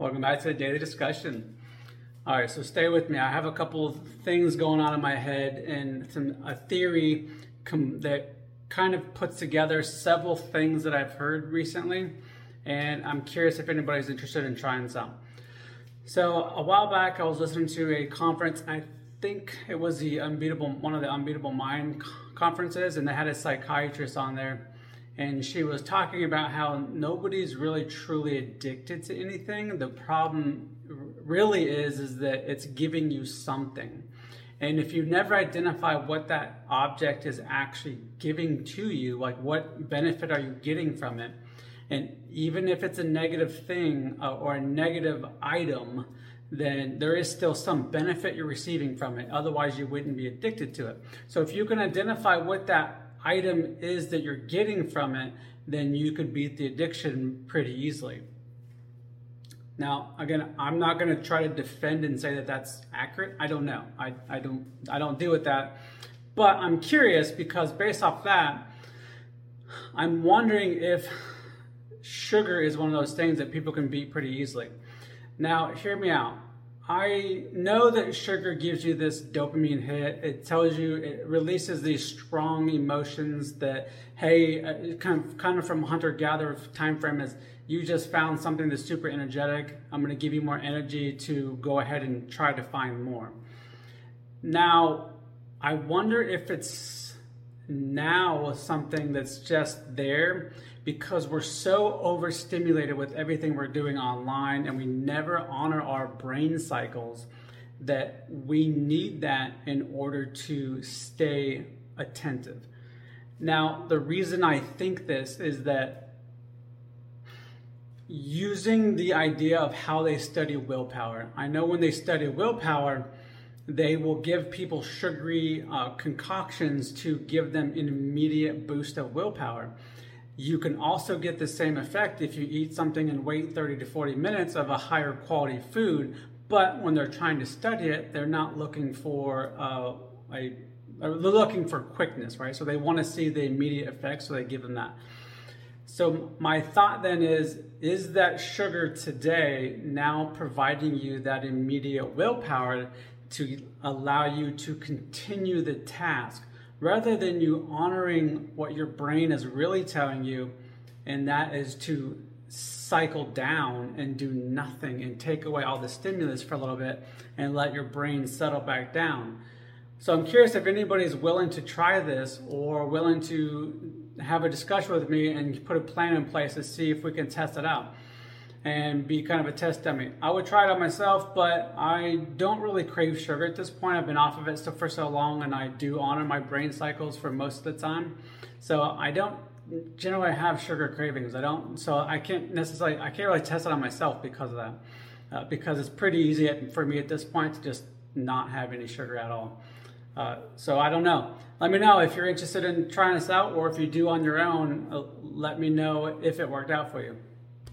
Welcome back to the daily discussion. All right, so stay with me. I have a couple of things going on in my head and some a theory com- that kind of puts together several things that I've heard recently, and I'm curious if anybody's interested in trying some. So a while back, I was listening to a conference. I think it was the unbeatable one of the unbeatable mind conferences, and they had a psychiatrist on there and she was talking about how nobody's really truly addicted to anything. The problem really is is that it's giving you something. And if you never identify what that object is actually giving to you, like what benefit are you getting from it? And even if it's a negative thing uh, or a negative item, then there is still some benefit you're receiving from it. Otherwise, you wouldn't be addicted to it. So if you can identify what that item is that you're getting from it, then you could beat the addiction pretty easily. Now, again, I'm not going to try to defend and say that that's accurate. I don't know. I, I don't I don't deal with that. But I'm curious because based off that, I'm wondering if sugar is one of those things that people can beat pretty easily. Now, hear me out. I know that sugar gives you this dopamine hit. It tells you, it releases these strong emotions that, hey, uh, kind of, kind of from hunter gatherer time frame is you just found something that's super energetic. I'm going to give you more energy to go ahead and try to find more. Now, I wonder if it's now something that's just there because we're so overstimulated with everything we're doing online and we never honor our brain cycles that we need that in order to stay attentive. Now, the reason I think this is that using the idea of how they study willpower, I know when they study willpower, they will give people sugary uh, concoctions to give them an immediate boost of willpower. You can also get the same effect if you eat something and wait 30 to 40 minutes of a higher quality food, but when they're trying to study it, they're not looking for uh, a they're looking for quickness, right? So they want to see the immediate effect, so they give them that. So my thought then is is that sugar today now providing you that immediate willpower to allow you to continue the task rather than you honoring what your brain is really telling you, and that is to cycle down and do nothing and take away all the stimulus for a little bit and let your brain settle back down. So I'm curious if anybody's willing to try this or willing to have a discussion with me and put a plan in place to see if we can test it out and be kind of a test dummy. I would try it on myself, but I don't really crave sugar at this point. I've been off of it for so long, and I do honor my brain cycles for most of the time. So I don't generally have sugar cravings. I don't, so I can't necessarily, I can't really test it on myself because of that. Uh, because it's pretty easy for me at this point to just not have any sugar at all. Uh, so I don't know. Let me know if you're interested in trying this out, or if you do on your own. Uh, let me know if it worked out for you.